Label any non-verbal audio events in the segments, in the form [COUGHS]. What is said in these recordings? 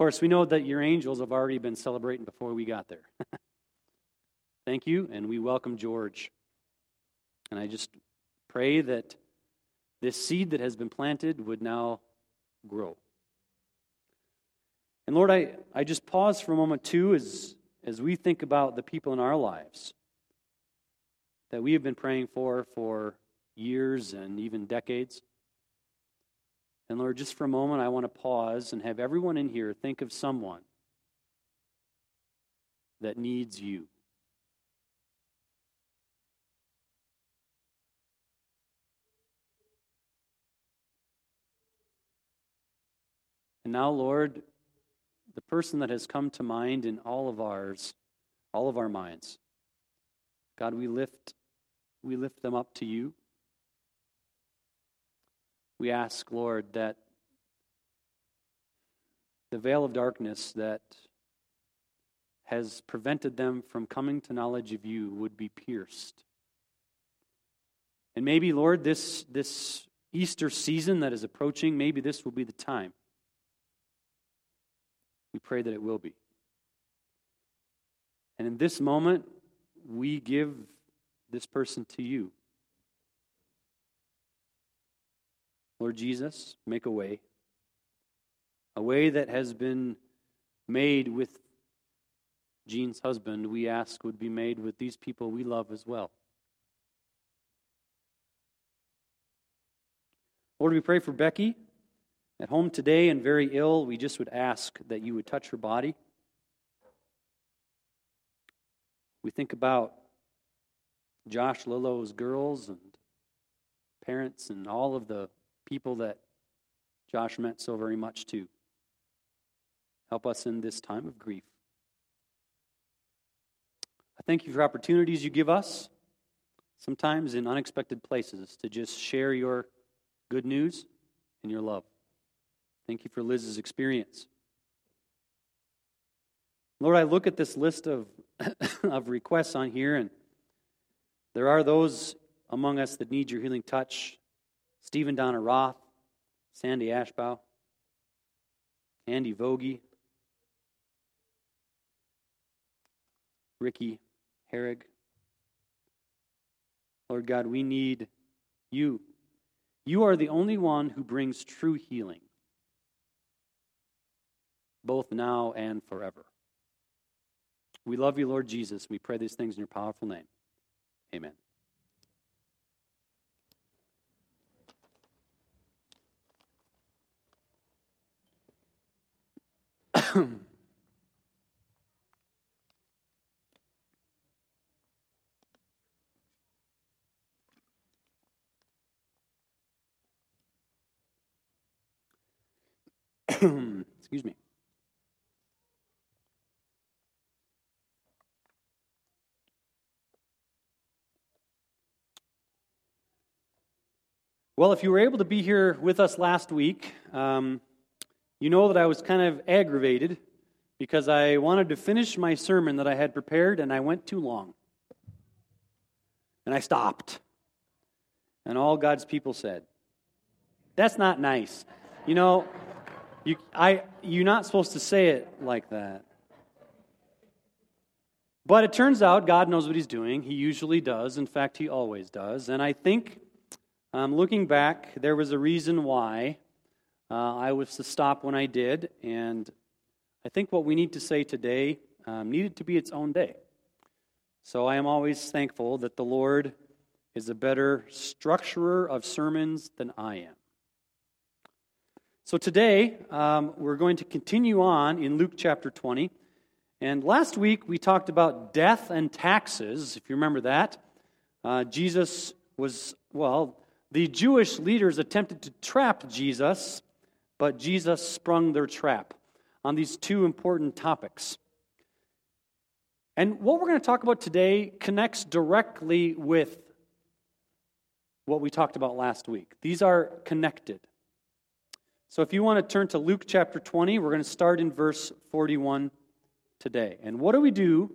course, we know that your angels have already been celebrating before we got there. [LAUGHS] Thank you, and we welcome George. And I just pray that this seed that has been planted would now grow. And Lord, I, I just pause for a moment too as, as we think about the people in our lives that we have been praying for for years and even decades. And Lord, just for a moment, I want to pause and have everyone in here think of someone that needs you. And now, Lord, the person that has come to mind in all of ours, all of our minds, God, we lift, we lift them up to you. We ask, Lord, that the veil of darkness that has prevented them from coming to knowledge of you would be pierced. And maybe, Lord, this, this Easter season that is approaching, maybe this will be the time we pray that it will be. And in this moment, we give this person to you. Lord Jesus, make a way. A way that has been made with Jean's husband, we ask would be made with these people we love as well. Lord, we pray for Becky at home today and very ill, we just would ask that you would touch her body. We think about Josh Lillo's girls and parents and all of the people that Josh meant so very much to. Help us in this time of grief. I thank you for opportunities you give us, sometimes in unexpected places, to just share your good news and your love. Thank you for Liz's experience. Lord, I look at this list of, [LAUGHS] of requests on here, and there are those among us that need your healing touch. Stephen Donna Roth, Sandy Ashbaugh, Andy Vogie, Ricky Herrig. Lord God, we need you. You are the only one who brings true healing both now and forever. We love you, Lord Jesus. We pray these things in your powerful name. Amen. [COUGHS] Excuse me. Well, if you were able to be here with us last week, um, you know that I was kind of aggravated because I wanted to finish my sermon that I had prepared and I went too long. And I stopped. And all God's people said, That's not nice. You know, you, I, you're not supposed to say it like that. But it turns out God knows what He's doing. He usually does. In fact, He always does. And I think um, looking back, there was a reason why uh, I was to stop when I did, and I think what we need to say today um, needed to be its own day. So I am always thankful that the Lord is a better structurer of sermons than I am. So today, um, we're going to continue on in Luke chapter 20. And last week, we talked about death and taxes, if you remember that. Uh, Jesus was, well, the Jewish leaders attempted to trap Jesus, but Jesus sprung their trap on these two important topics. And what we're going to talk about today connects directly with what we talked about last week. These are connected. So if you want to turn to Luke chapter 20, we're going to start in verse 41 today. And what do we do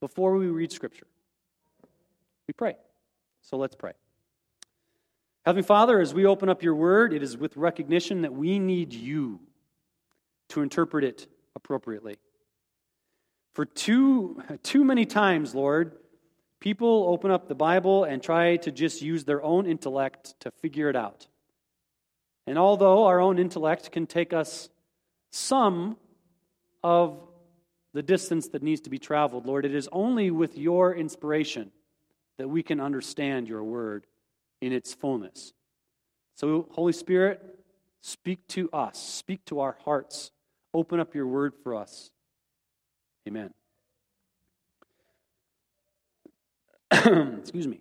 before we read Scripture? We pray. So let's pray. Heavenly Father, as we open up your word, it is with recognition that we need you to interpret it appropriately. For too, too many times, Lord, people open up the Bible and try to just use their own intellect to figure it out. And although our own intellect can take us some of the distance that needs to be traveled, Lord, it is only with your inspiration that we can understand your word in its fullness. So, Holy Spirit, speak to us, speak to our hearts, open up your word for us. Amen. [CLEARS THROAT] Excuse me.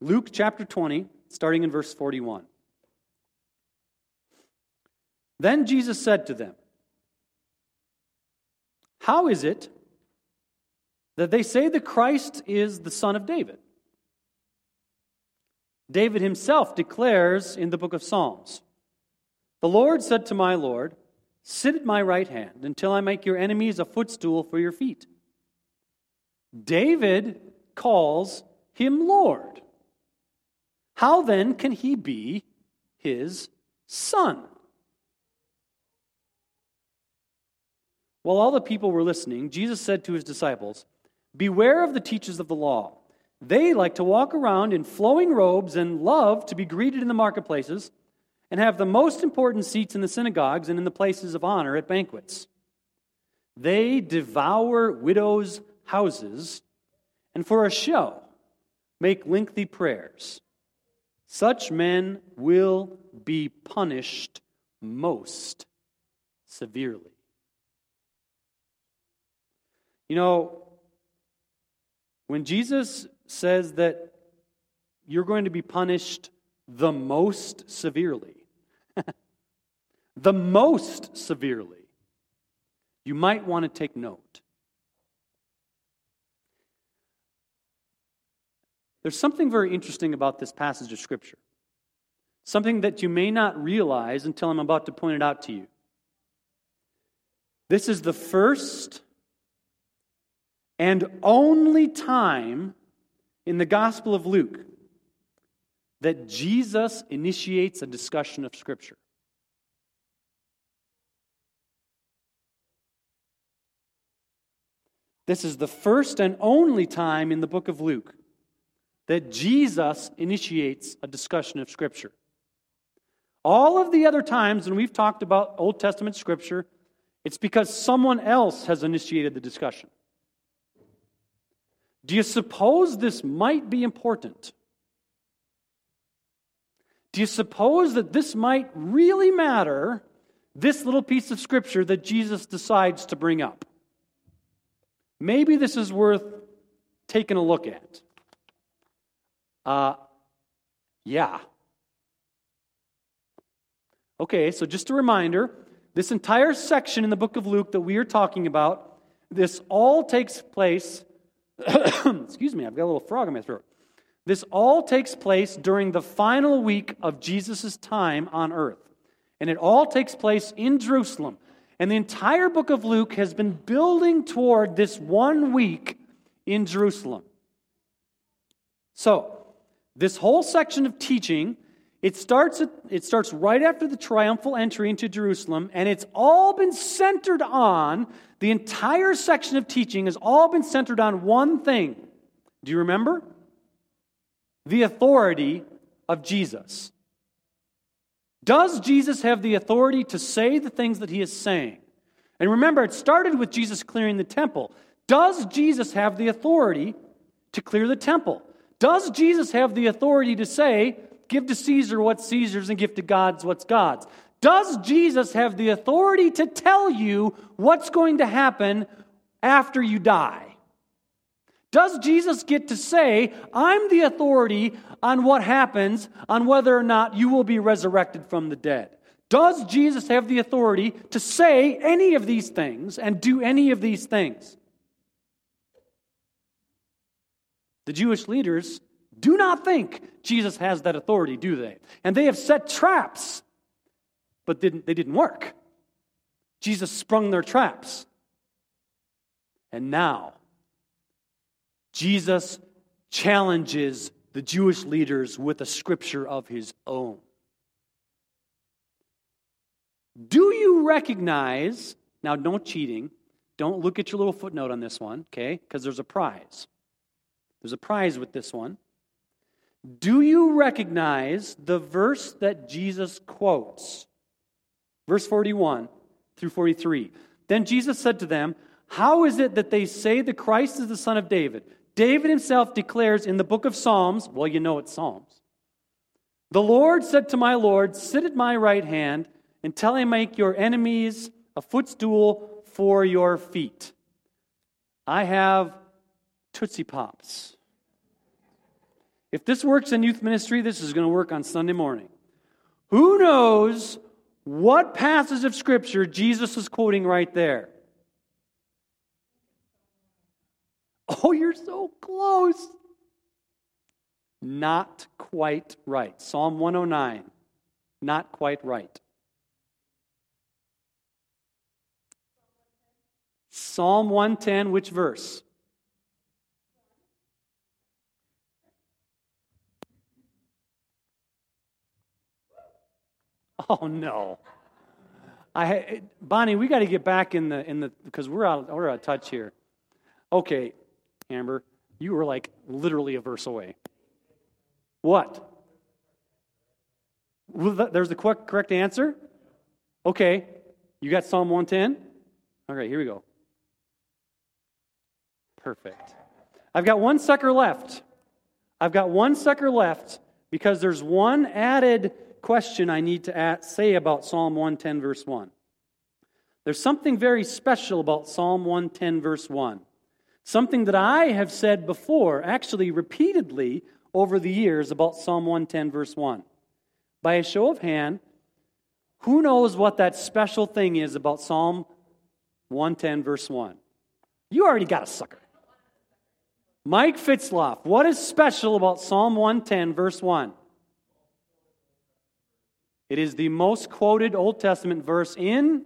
Luke chapter 20, starting in verse 41. Then Jesus said to them, How is it that they say the Christ is the son of David? David himself declares in the book of Psalms The Lord said to my Lord, Sit at my right hand until I make your enemies a footstool for your feet. David calls him Lord. How then can he be his son? While all the people were listening, Jesus said to his disciples, Beware of the teachers of the law. They like to walk around in flowing robes and love to be greeted in the marketplaces and have the most important seats in the synagogues and in the places of honor at banquets. They devour widows' houses and for a show make lengthy prayers. Such men will be punished most severely. You know, when Jesus says that you're going to be punished the most severely, [LAUGHS] the most severely, you might want to take note. There's something very interesting about this passage of Scripture. Something that you may not realize until I'm about to point it out to you. This is the first and only time in the Gospel of Luke that Jesus initiates a discussion of Scripture. This is the first and only time in the book of Luke that Jesus initiates a discussion of Scripture. All of the other times when we've talked about Old Testament Scripture, it's because someone else has initiated the discussion. Do you suppose this might be important? Do you suppose that this might really matter, this little piece of scripture that Jesus decides to bring up? Maybe this is worth taking a look at. Uh, yeah. Okay, so just a reminder this entire section in the book of Luke that we are talking about, this all takes place [COUGHS] excuse me, I've got a little frog in my throat. This all takes place during the final week of Jesus' time on earth. And it all takes place in Jerusalem. And the entire book of Luke has been building toward this one week in Jerusalem. So, this whole section of teaching, it starts, it starts right after the triumphal entry into Jerusalem, and it's all been centered on the entire section of teaching has all been centered on one thing. Do you remember? The authority of Jesus. Does Jesus have the authority to say the things that he is saying? And remember, it started with Jesus clearing the temple. Does Jesus have the authority to clear the temple? Does Jesus have the authority to say, give to Caesar what's Caesar's and give to God's what's God's? Does Jesus have the authority to tell you what's going to happen after you die? Does Jesus get to say, I'm the authority on what happens, on whether or not you will be resurrected from the dead? Does Jesus have the authority to say any of these things and do any of these things? The Jewish leaders do not think Jesus has that authority, do they? And they have set traps but didn't, they didn't work. Jesus sprung their traps. And now, Jesus challenges the Jewish leaders with a scripture of his own. Do you recognize Now, no cheating. Don't look at your little footnote on this one, okay? Because there's a prize. There's a prize with this one. Do you recognize the verse that Jesus quotes? Verse 41 through 43. Then Jesus said to them, How is it that they say the Christ is the son of David? David himself declares in the book of Psalms, well, you know it's Psalms. The Lord said to my Lord, Sit at my right hand until I make your enemies a footstool for your feet. I have Tootsie Pops. If this works in youth ministry, this is going to work on Sunday morning. Who knows what passage of Scripture Jesus is quoting right there? Oh, you're so close. Not quite right. Psalm 109. Not quite right. Psalm 110, which verse? [LAUGHS] Oh no. I Bonnie, we got to get back in the in the because we're out we're out of touch here. Okay, Amber, you were like literally a verse away. What? There's the correct answer? Okay. You got Psalm 110? All right, here we go. Perfect. I've got one sucker left. I've got one sucker left because there's one added question I need to ask, say about Psalm 110, verse 1. There's something very special about Psalm 110, verse 1. Something that I have said before, actually repeatedly over the years about Psalm 110, verse 1. By a show of hand, who knows what that special thing is about Psalm 110, verse 1? You already got a sucker. Mike Fitzloff, what is special about Psalm 110, verse 1? It is the most quoted Old Testament verse in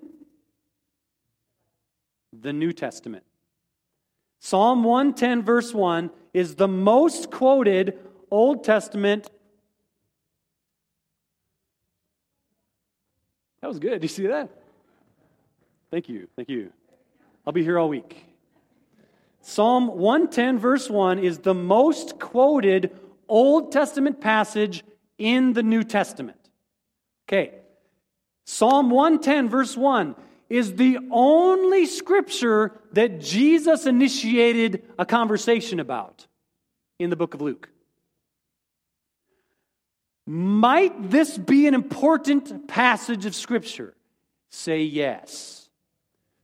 the New Testament. Psalm 110, verse 1, is the most quoted Old Testament. That was good. Do [LAUGHS] you see that? Thank you. Thank you. I'll be here all week. Psalm 110, verse 1, is the most quoted Old Testament passage in the New Testament. Okay. Psalm 110, verse 1, is the only scripture that Jesus initiated a conversation about in the book of Luke. Might this be an important passage of scripture? Say yes.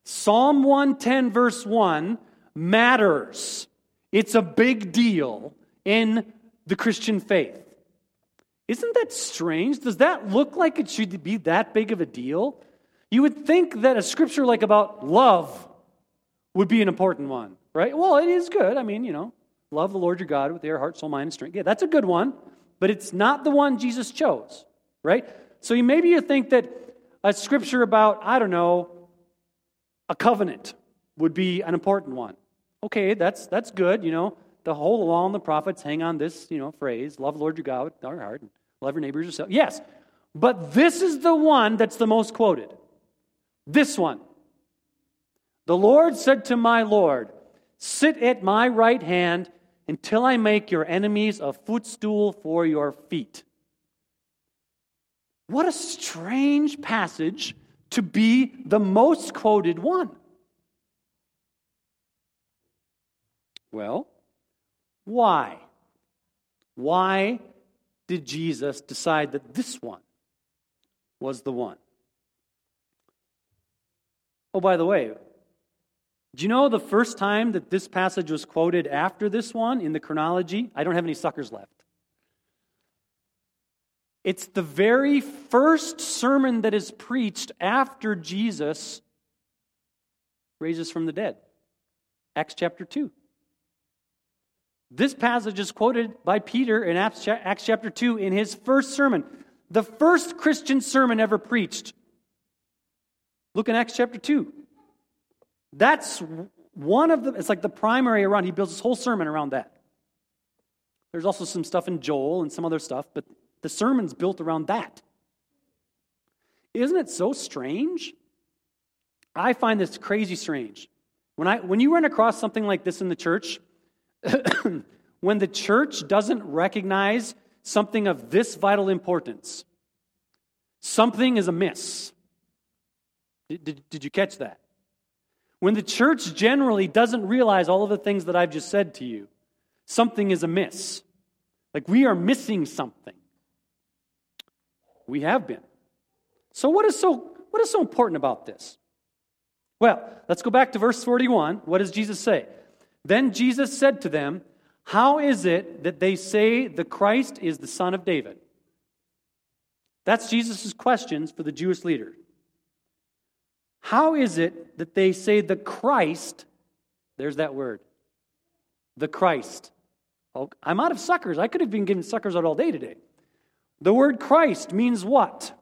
Psalm 110, verse 1 matters. It's a big deal in the Christian faith. Isn't that strange? Does that look like it should be that big of a deal? You would think that a scripture like about love would be an important one, right? Well, it is good. I mean, you know, love the Lord your God with your heart, soul, mind, and strength. Yeah, that's a good one, but it's not the one Jesus chose, right? So maybe you think that a scripture about, I don't know, a covenant would be an important one. Okay, that's that's good, you know. The whole law and the prophets hang on this, you know, phrase, love the Lord your God with our heart and love your neighbors yourself. Yes. But this is the one that's the most quoted. This one. The Lord said to my Lord, Sit at my right hand until I make your enemies a footstool for your feet. What a strange passage to be the most quoted one. Well, why? Why did Jesus decide that this one was the one? Oh, by the way, do you know the first time that this passage was quoted after this one in the chronology? I don't have any suckers left. It's the very first sermon that is preached after Jesus raises from the dead. Acts chapter 2. This passage is quoted by Peter in Acts chapter 2 in his first sermon, the first Christian sermon ever preached. Look in Acts chapter 2. That's one of the, it's like the primary around, he builds his whole sermon around that. There's also some stuff in Joel and some other stuff, but the sermon's built around that. Isn't it so strange I find this crazy strange. When, I, when you run across something like this in the church, [COUGHS] when the church doesn't recognize something of this vital importance, something is amiss. Did, did, did, you catch that? When the church generally doesn't realize all of the things that I've just said to you, something is amiss. Like we are missing something. We have been. So what is so what is so important about this? Well, let's go back to verse 41. What does Jesus say? Then Jesus said to them, How is it that they say the Christ is the son of David? That's Jesus' questions for the Jewish leader. How is it that they say the Christ, there's that word, the Christ? Oh, I'm out of suckers. I could have been giving suckers out all day today. The word Christ means what?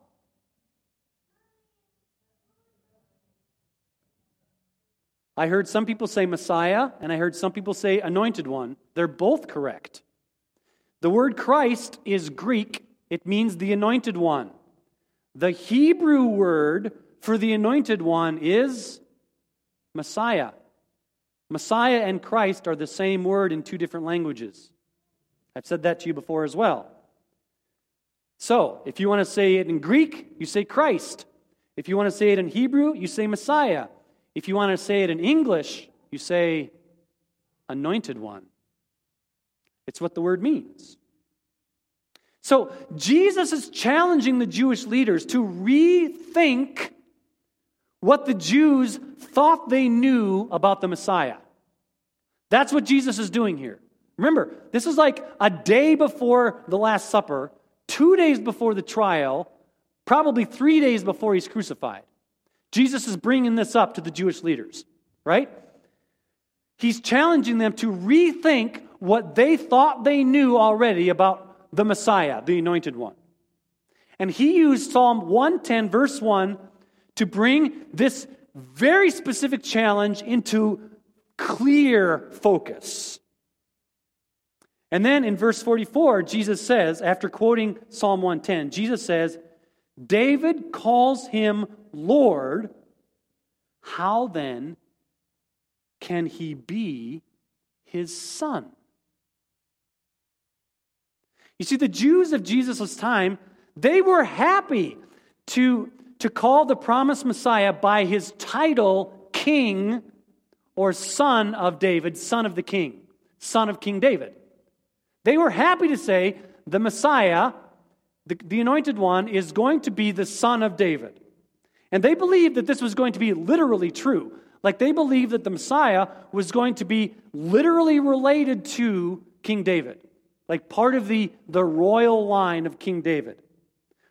I heard some people say Messiah, and I heard some people say anointed one. They're both correct. The word Christ is Greek, it means the anointed one. The Hebrew word for the anointed one is Messiah. Messiah and Christ are the same word in two different languages. I've said that to you before as well. So, if you want to say it in Greek, you say Christ. If you want to say it in Hebrew, you say Messiah. If you want to say it in English, you say anointed one. It's what the word means. So Jesus is challenging the Jewish leaders to rethink what the Jews thought they knew about the Messiah. That's what Jesus is doing here. Remember, this is like a day before the Last Supper, two days before the trial, probably three days before he's crucified. Jesus is bringing this up to the Jewish leaders, right? He's challenging them to rethink what they thought they knew already about the Messiah, the anointed one. And he used Psalm 110, verse 1, to bring this very specific challenge into clear focus. And then in verse 44, Jesus says, after quoting Psalm 110, Jesus says, David calls him Lord, how then can he be his son? You see, the Jews of Jesus' time, they were happy to, to call the promised Messiah by his title, King or Son of David, Son of the King, Son of King David. They were happy to say the Messiah, the, the anointed one, is going to be the Son of David. And they believed that this was going to be literally true. Like they believed that the Messiah was going to be literally related to King David, like part of the, the royal line of King David.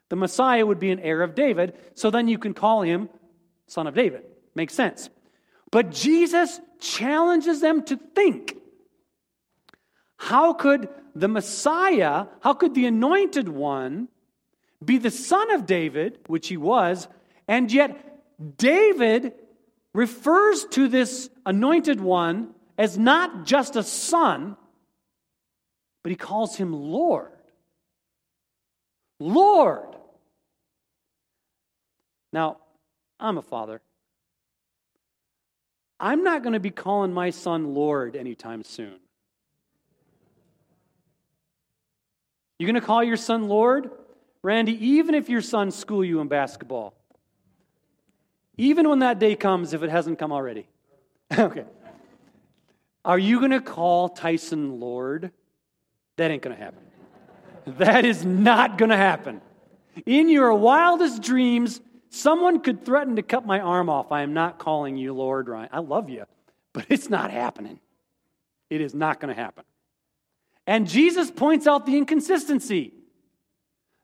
The Messiah would be an heir of David, so then you can call him son of David. Makes sense. But Jesus challenges them to think how could the Messiah, how could the anointed one be the son of David, which he was, and yet, David refers to this anointed one as not just a son, but he calls him Lord. Lord. Now, I'm a father. I'm not going to be calling my son Lord anytime soon. You going to call your son Lord? Randy, even if your son school you in basketball, even when that day comes, if it hasn't come already. [LAUGHS] okay. Are you going to call Tyson Lord? That ain't going to happen. [LAUGHS] That is not going to happen. In your wildest dreams, someone could threaten to cut my arm off. I am not calling you Lord, Ryan. I love you, but it's not happening. It is not going to happen. And Jesus points out the inconsistency.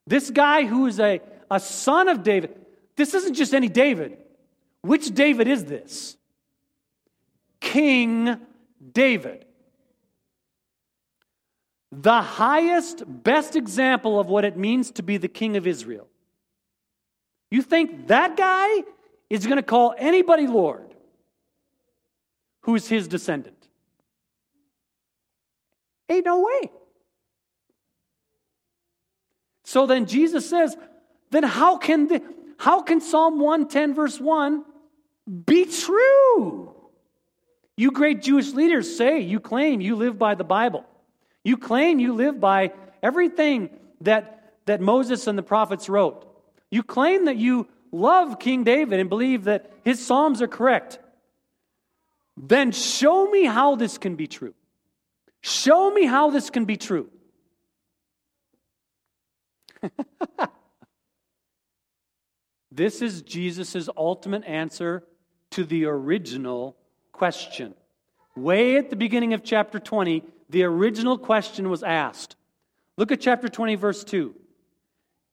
This guy who is a, a son of David, this isn't just any David. Which David is this? King David. The highest, best example of what it means to be the king of Israel. You think that guy is going to call anybody Lord who's his descendant? Ain't no way. So then Jesus says, then how can the, how can Psalm 110, verse 1 be true. You great Jewish leaders say you claim you live by the Bible. You claim you live by everything that, that Moses and the prophets wrote. You claim that you love King David and believe that his Psalms are correct. Then show me how this can be true. Show me how this can be true. [LAUGHS] this is Jesus' ultimate answer to the original question. Way at the beginning of chapter 20, the original question was asked. Look at chapter 20, verse 2.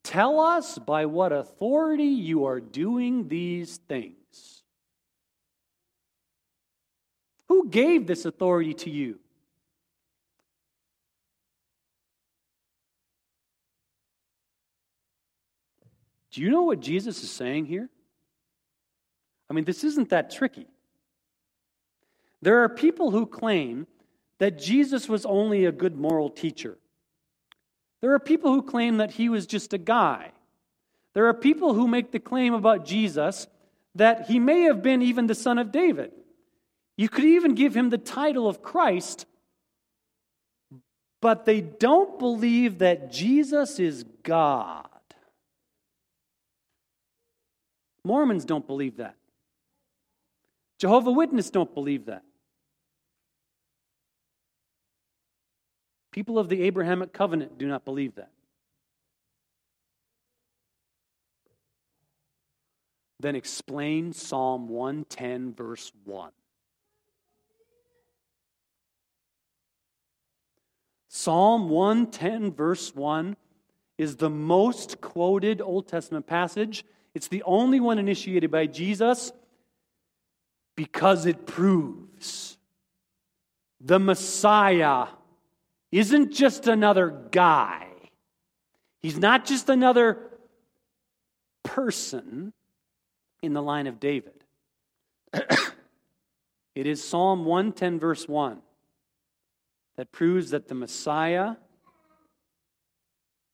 Tell us by what authority you are doing these things. Who gave this authority to you? Do you know what Jesus is saying here? I mean, this isn't that tricky. There are people who claim that Jesus was only a good moral teacher. There are people who claim that he was just a guy. There are people who make the claim about Jesus that he may have been even the son of David. You could even give him the title of Christ, but they don't believe that Jesus is God. Mormons don't believe that. Jehovah Witnesses don't believe that. People of the Abrahamic covenant do not believe that. Then explain Psalm 110, verse 1. Psalm 110, verse 1 is the most quoted Old Testament passage. It's the only one initiated by Jesus because it proves the Messiah isn't just another guy. He's not just another person in the line of David. [COUGHS] it is Psalm 110, verse 1, that proves that the Messiah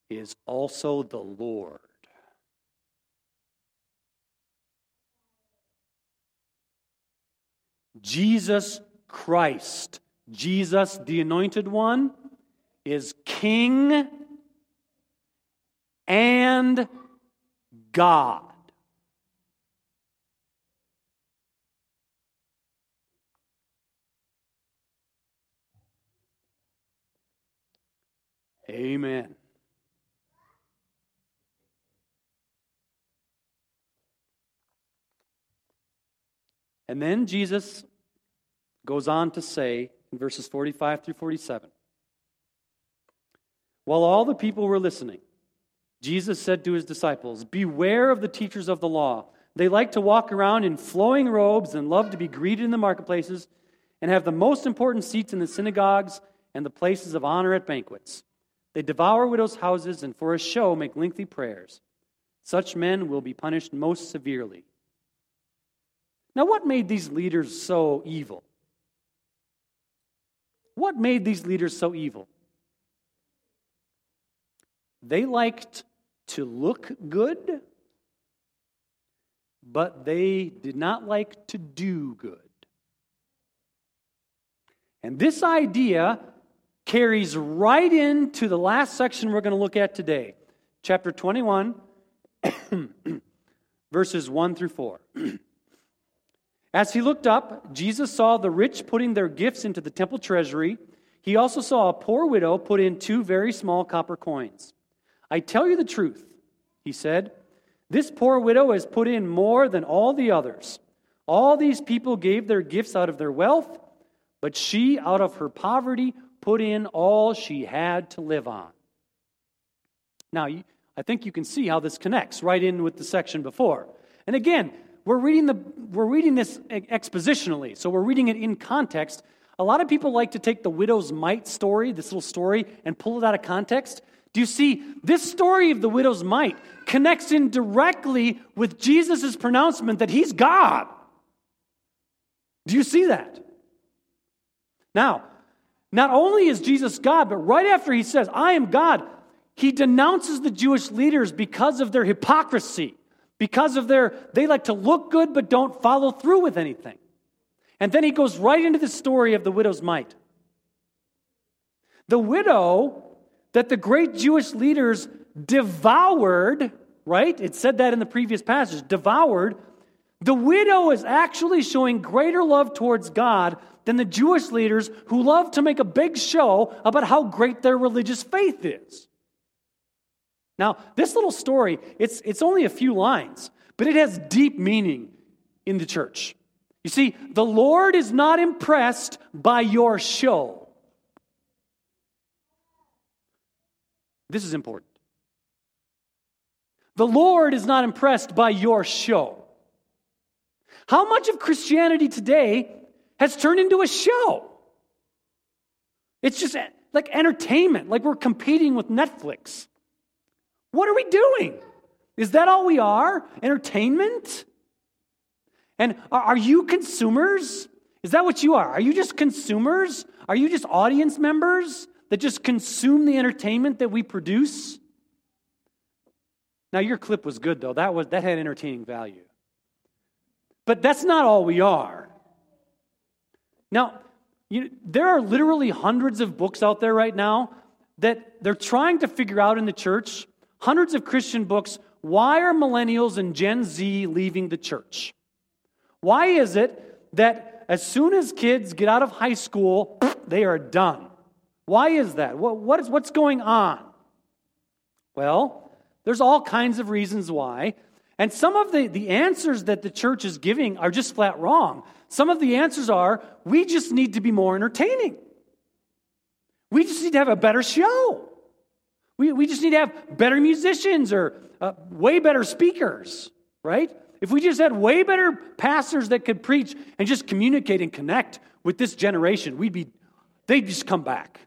is also the Lord. Jesus Christ, Jesus, the anointed one, is King and God. Amen. And then Jesus goes on to say in verses 45 through 47 while all the people were listening, Jesus said to his disciples, Beware of the teachers of the law. They like to walk around in flowing robes and love to be greeted in the marketplaces and have the most important seats in the synagogues and the places of honor at banquets. They devour widows' houses and for a show make lengthy prayers. Such men will be punished most severely. Now, what made these leaders so evil? What made these leaders so evil? They liked to look good, but they did not like to do good. And this idea carries right into the last section we're going to look at today, chapter 21, [CLEARS THROAT] verses 1 through 4. [CLEARS THROAT] As he looked up, Jesus saw the rich putting their gifts into the temple treasury. He also saw a poor widow put in two very small copper coins. I tell you the truth, he said. This poor widow has put in more than all the others. All these people gave their gifts out of their wealth, but she, out of her poverty, put in all she had to live on. Now, I think you can see how this connects right in with the section before. And again, we're reading, the, we're reading this expositionally, so we're reading it in context. A lot of people like to take the widow's mite story, this little story, and pull it out of context. Do you see? This story of the widow's mite connects in directly with Jesus' pronouncement that he's God. Do you see that? Now, not only is Jesus God, but right after he says, I am God, he denounces the Jewish leaders because of their hypocrisy, because of their, they like to look good but don't follow through with anything. And then he goes right into the story of the widow's mite. The widow that the great Jewish leaders devoured, right? It said that in the previous passage, devoured. The widow is actually showing greater love towards God than the Jewish leaders who love to make a big show about how great their religious faith is. Now, this little story, it's, it's only a few lines, but it has deep meaning in the church. You see, the Lord is not impressed by your show. This is important. The Lord is not impressed by your show. How much of Christianity today has turned into a show? It's just like entertainment, like we're competing with Netflix. What are we doing? Is that all we are? Entertainment? And are you consumers? Is that what you are? Are you just consumers? Are you just audience members that just consume the entertainment that we produce? Now your clip was good though. That was that had entertaining value. But that's not all we are. Now, you, there are literally hundreds of books out there right now that they're trying to figure out in the church hundreds of Christian books. Why are millennials and Gen Z leaving the church? Why is it that as soon as kids get out of high school, they are done? Why is that? What, what is, what's going on? Well, there's all kinds of reasons why. And some of the, the answers that the church is giving are just flat wrong. Some of the answers are we just need to be more entertaining. We just need to have a better show. We, we just need to have better musicians or uh, way better speakers, right? If we just had way better pastors that could preach and just communicate and connect with this generation, we'd be, they'd just come back.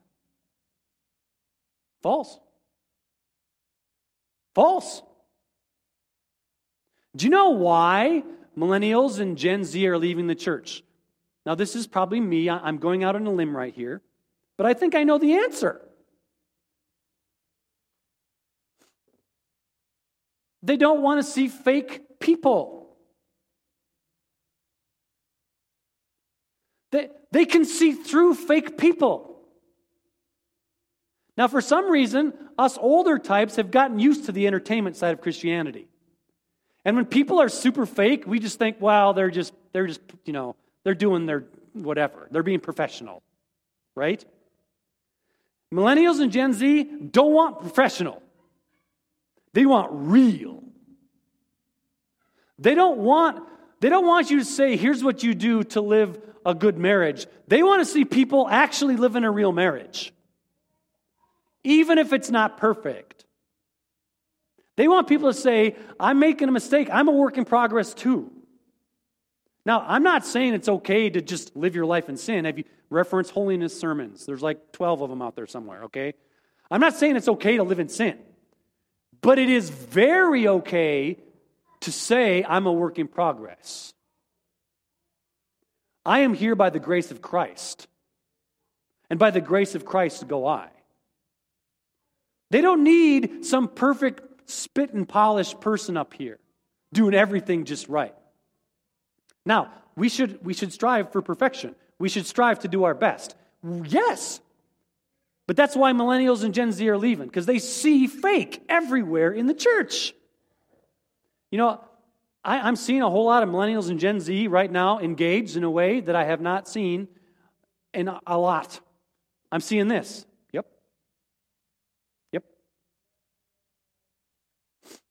False. False. Do you know why millennials and Gen Z are leaving the church? Now, this is probably me. I'm going out on a limb right here, but I think I know the answer. They don't want to see fake people. They, they can see through fake people. Now, for some reason, us older types have gotten used to the entertainment side of Christianity. And when people are super fake, we just think, well, they're just, they're just, you know, they're doing their whatever. They're being professional, right? Millennials and Gen Z don't want professional. They want real. They don't want they don't want you to say here's what you do to live a good marriage. They want to see people actually live in a real marriage. Even if it's not perfect. They want people to say, I'm making a mistake. I'm a work in progress too. Now, I'm not saying it's okay to just live your life in sin. Have you referenced holiness sermons? There's like 12 of them out there somewhere, okay? I'm not saying it's okay to live in sin. But it is very okay to say, I'm a work in progress. I am here by the grace of Christ. And by the grace of Christ go I. They don't need some perfect spit and polished person up here doing everything just right. Now, we should, we should strive for perfection. We should strive to do our best. Yes, but that's why millennials and Gen Z are leaving, because they see fake everywhere in the church. You know, I, am seeing a whole lot of millennials and Gen Z right now engaged in a way that I have not seen in a, a lot. I'm seeing this. Yep. Yep.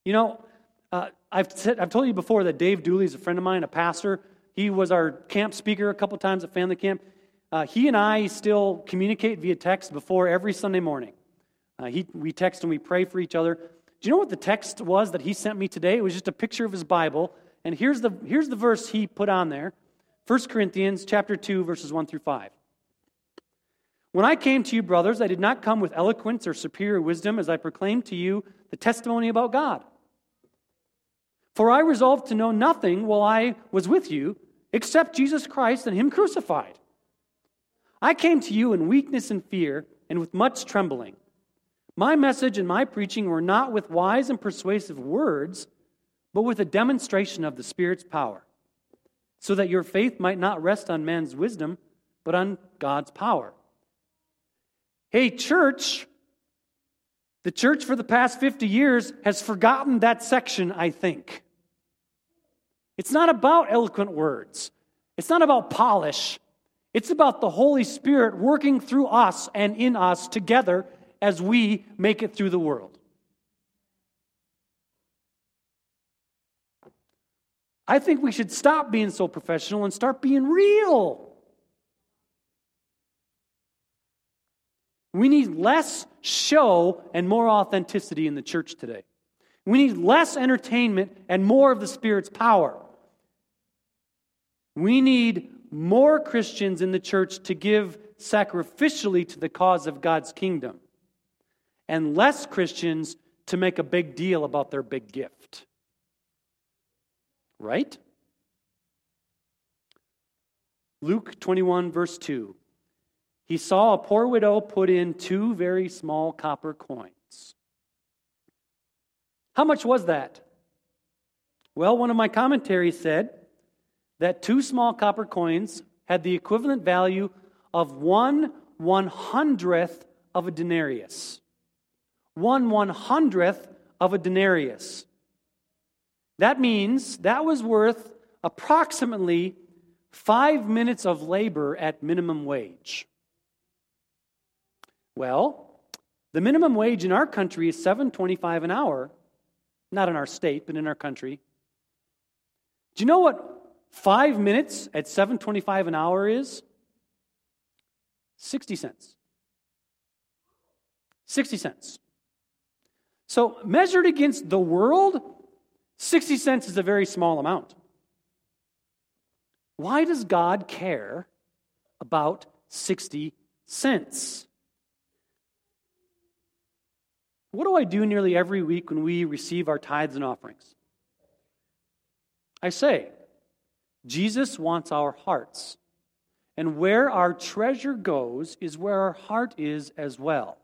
You know, uh, I've, said, I've told you before that Dave Dooley is a friend of mine, a pastor. He was our camp speaker a couple times at family camp. Uh, he and I still communicate via text before every Sunday morning. Uh, he, we text and we pray for each other. Do you know what the text was that he sent me today? It was just a picture of his Bible. And here's the, here's the verse he put on there 1 Corinthians chapter 2, verses 1 through 5. When I came to you, brothers, I did not come with eloquence or superior wisdom as I proclaimed to you the testimony about God. For I resolved to know nothing while I was with you except Jesus Christ and Him crucified. I came to you in weakness and fear and with much trembling. My message and my preaching were not with wise and persuasive words, but with a demonstration of the Spirit's power, so that your faith might not rest on man's wisdom, but on God's power. Hey, church, the church for the past 50 years has forgotten that section, I think. It's not about eloquent words, it's not about polish. It's about the Holy Spirit working through us and in us together as we make it through the world. I think we should stop being so professional and start being real. We need less show and more authenticity in the church today. We need less entertainment and more of the Spirit's power. We need more Christians in the church to give sacrificially to the cause of God's kingdom, and less Christians to make a big deal about their big gift. Right? Luke 21, verse 2 he saw a poor widow put in two very small copper coins. How much was that? Well, one of my commentaries said that two small copper coins had the equivalent value of one one hundredth of a denarius. One one hundredth of a denarius. That means that was worth approximately five minutes of labor at minimum wage. Well, the minimum wage in our country is 7.25 an hour. Not in our state, but in our country. Do you know what 5 minutes at 7.25 an hour is? 60 cents. 60 cents. So, measured against the world, 60 cents is a very small amount. Why does God care about 60 cents? What do I do nearly every week when we receive our tithes and offerings? I say, Jesus wants our hearts. And where our treasure goes is where our heart is as well.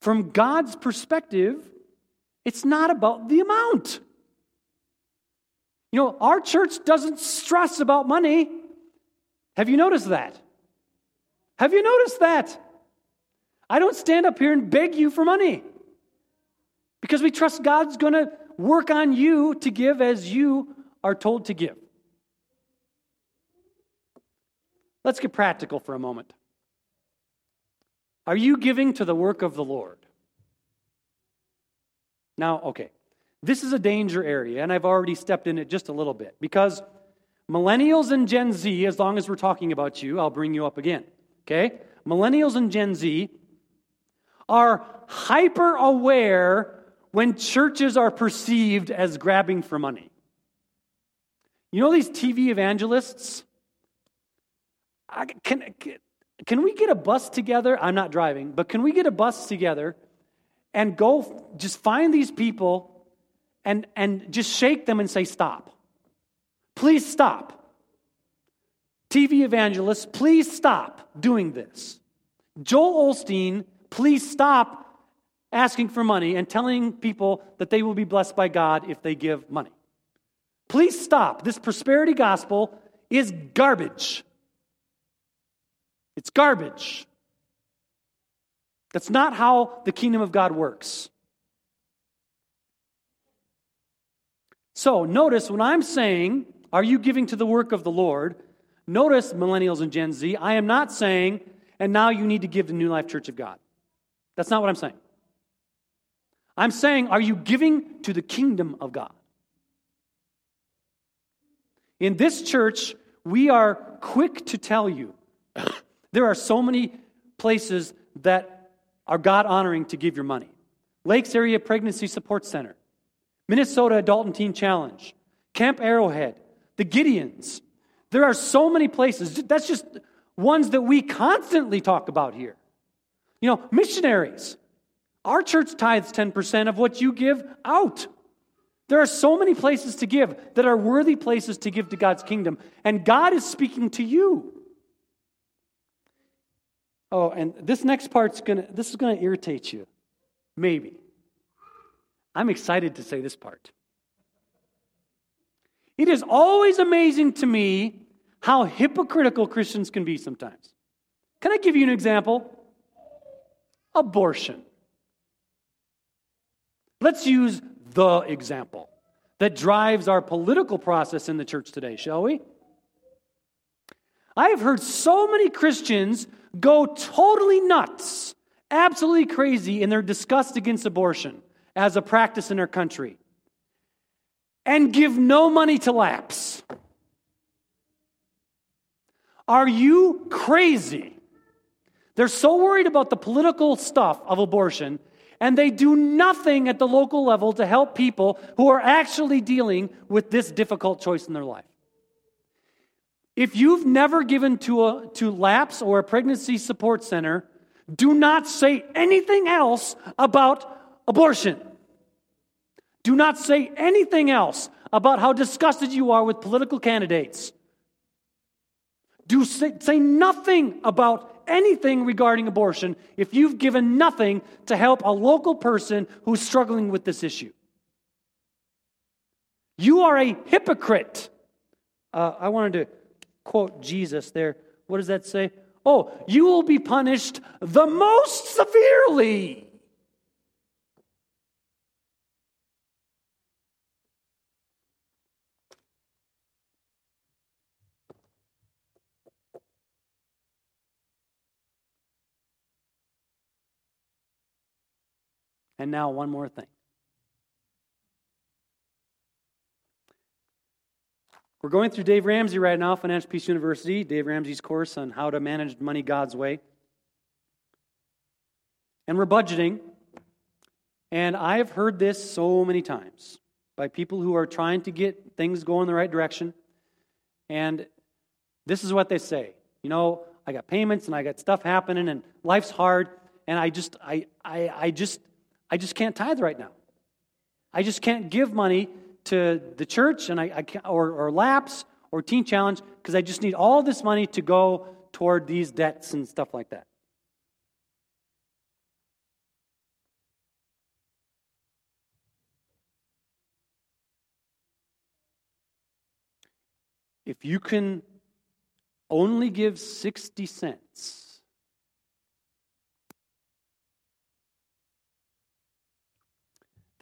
From God's perspective, it's not about the amount. You know, our church doesn't stress about money. Have you noticed that? Have you noticed that? I don't stand up here and beg you for money because we trust God's going to work on you to give as you are told to give. Let's get practical for a moment. Are you giving to the work of the Lord? Now, okay, this is a danger area, and I've already stepped in it just a little bit because millennials and Gen Z, as long as we're talking about you, I'll bring you up again. Okay? Millennials and Gen Z are hyper aware when churches are perceived as grabbing for money. You know these TV evangelists? can, can we get a bus together? I'm not driving, but can we get a bus together and go just find these people and, and just shake them and say, Stop. Please stop. TV evangelists, please stop doing this. Joel Osteen Please stop asking for money and telling people that they will be blessed by God if they give money. Please stop. This prosperity gospel is garbage. It's garbage. That's not how the kingdom of God works. So, notice when I'm saying, Are you giving to the work of the Lord? Notice, millennials and Gen Z, I am not saying, and now you need to give to New Life Church of God. That's not what I'm saying. I'm saying, are you giving to the kingdom of God? In this church, we are quick to tell you [COUGHS] there are so many places that are God honoring to give your money Lakes Area Pregnancy Support Center, Minnesota Adult and Teen Challenge, Camp Arrowhead, the Gideons. There are so many places. That's just ones that we constantly talk about here. You know, missionaries. Our church tithes 10% of what you give out. There are so many places to give that are worthy places to give to God's kingdom, and God is speaking to you. Oh, and this next part's gonna this is gonna irritate you. Maybe. I'm excited to say this part. It is always amazing to me how hypocritical Christians can be sometimes. Can I give you an example? Abortion. Let's use the example that drives our political process in the church today, shall we? I have heard so many Christians go totally nuts, absolutely crazy in their disgust against abortion as a practice in our country, and give no money to LAPS. Are you crazy? They're so worried about the political stuff of abortion, and they do nothing at the local level to help people who are actually dealing with this difficult choice in their life. If you've never given to, a, to LAPS or a pregnancy support center, do not say anything else about abortion. Do not say anything else about how disgusted you are with political candidates. Do say, say nothing about anything regarding abortion if you've given nothing to help a local person who's struggling with this issue. You are a hypocrite. Uh, I wanted to quote Jesus there. What does that say? Oh, you will be punished the most severely. And now, one more thing. We're going through Dave Ramsey right now, Financial Peace University, Dave Ramsey's course on how to manage money God's way. And we're budgeting. And I have heard this so many times by people who are trying to get things going the right direction. And this is what they say You know, I got payments and I got stuff happening and life's hard. And I just, I, I, I just, I just can't tithe right now. I just can't give money to the church and I, I can't, or, or LAPS or teen challenge because I just need all this money to go toward these debts and stuff like that. If you can only give 60 cents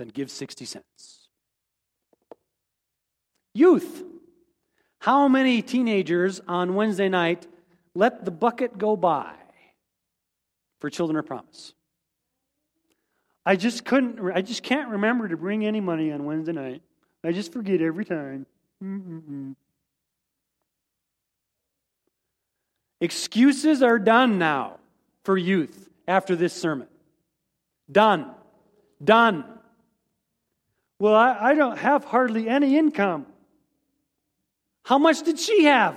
then give 60 cents. Youth. How many teenagers on Wednesday night let the bucket go by for Children of Promise? I just couldn't, I just can't remember to bring any money on Wednesday night. I just forget every time. Mm-mm-mm. Excuses are done now for youth after this sermon. Done. Done. Well, I, I don't have hardly any income. How much did she have?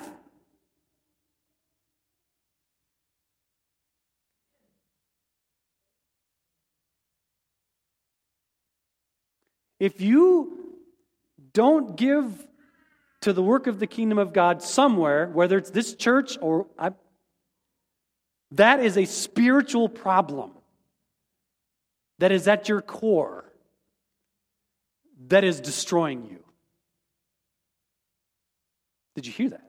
If you don't give to the work of the kingdom of God somewhere, whether it's this church or I, that is a spiritual problem that is at your core that is destroying you. Did you hear that?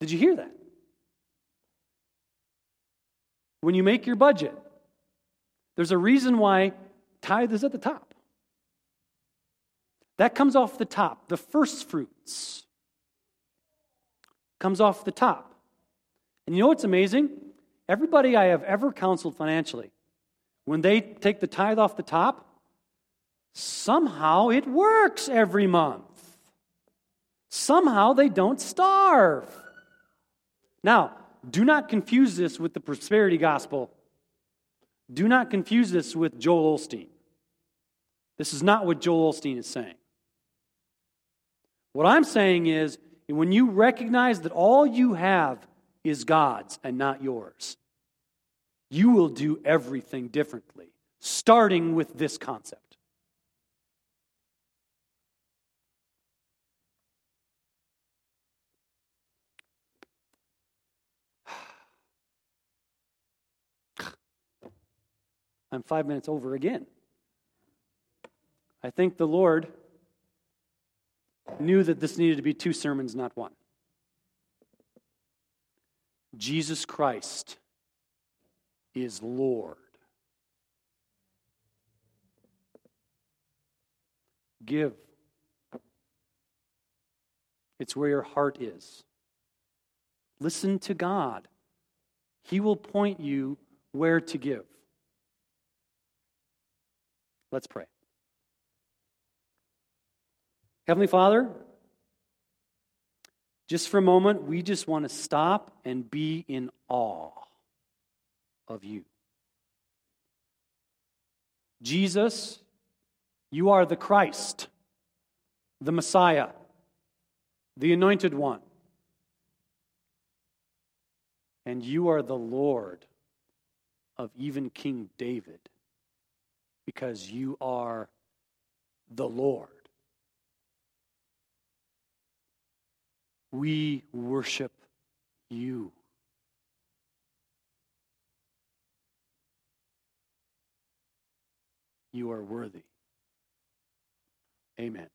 Did you hear that? When you make your budget, there's a reason why tithe is at the top. That comes off the top. The first fruits comes off the top. And you know what's amazing? Everybody I have ever counseled financially, when they take the tithe off the top, Somehow it works every month. Somehow they don't starve. Now, do not confuse this with the prosperity gospel. Do not confuse this with Joel Osteen. This is not what Joel Osteen is saying. What I'm saying is, when you recognize that all you have is God's and not yours, you will do everything differently, starting with this concept. I'm five minutes over again. I think the Lord knew that this needed to be two sermons, not one. Jesus Christ is Lord. Give. It's where your heart is. Listen to God. He will point you where to give. Let's pray. Heavenly Father, just for a moment, we just want to stop and be in awe of you. Jesus, you are the Christ, the Messiah, the Anointed One. And you are the Lord of even King David because you are the Lord. We worship you. You are worthy. Amen.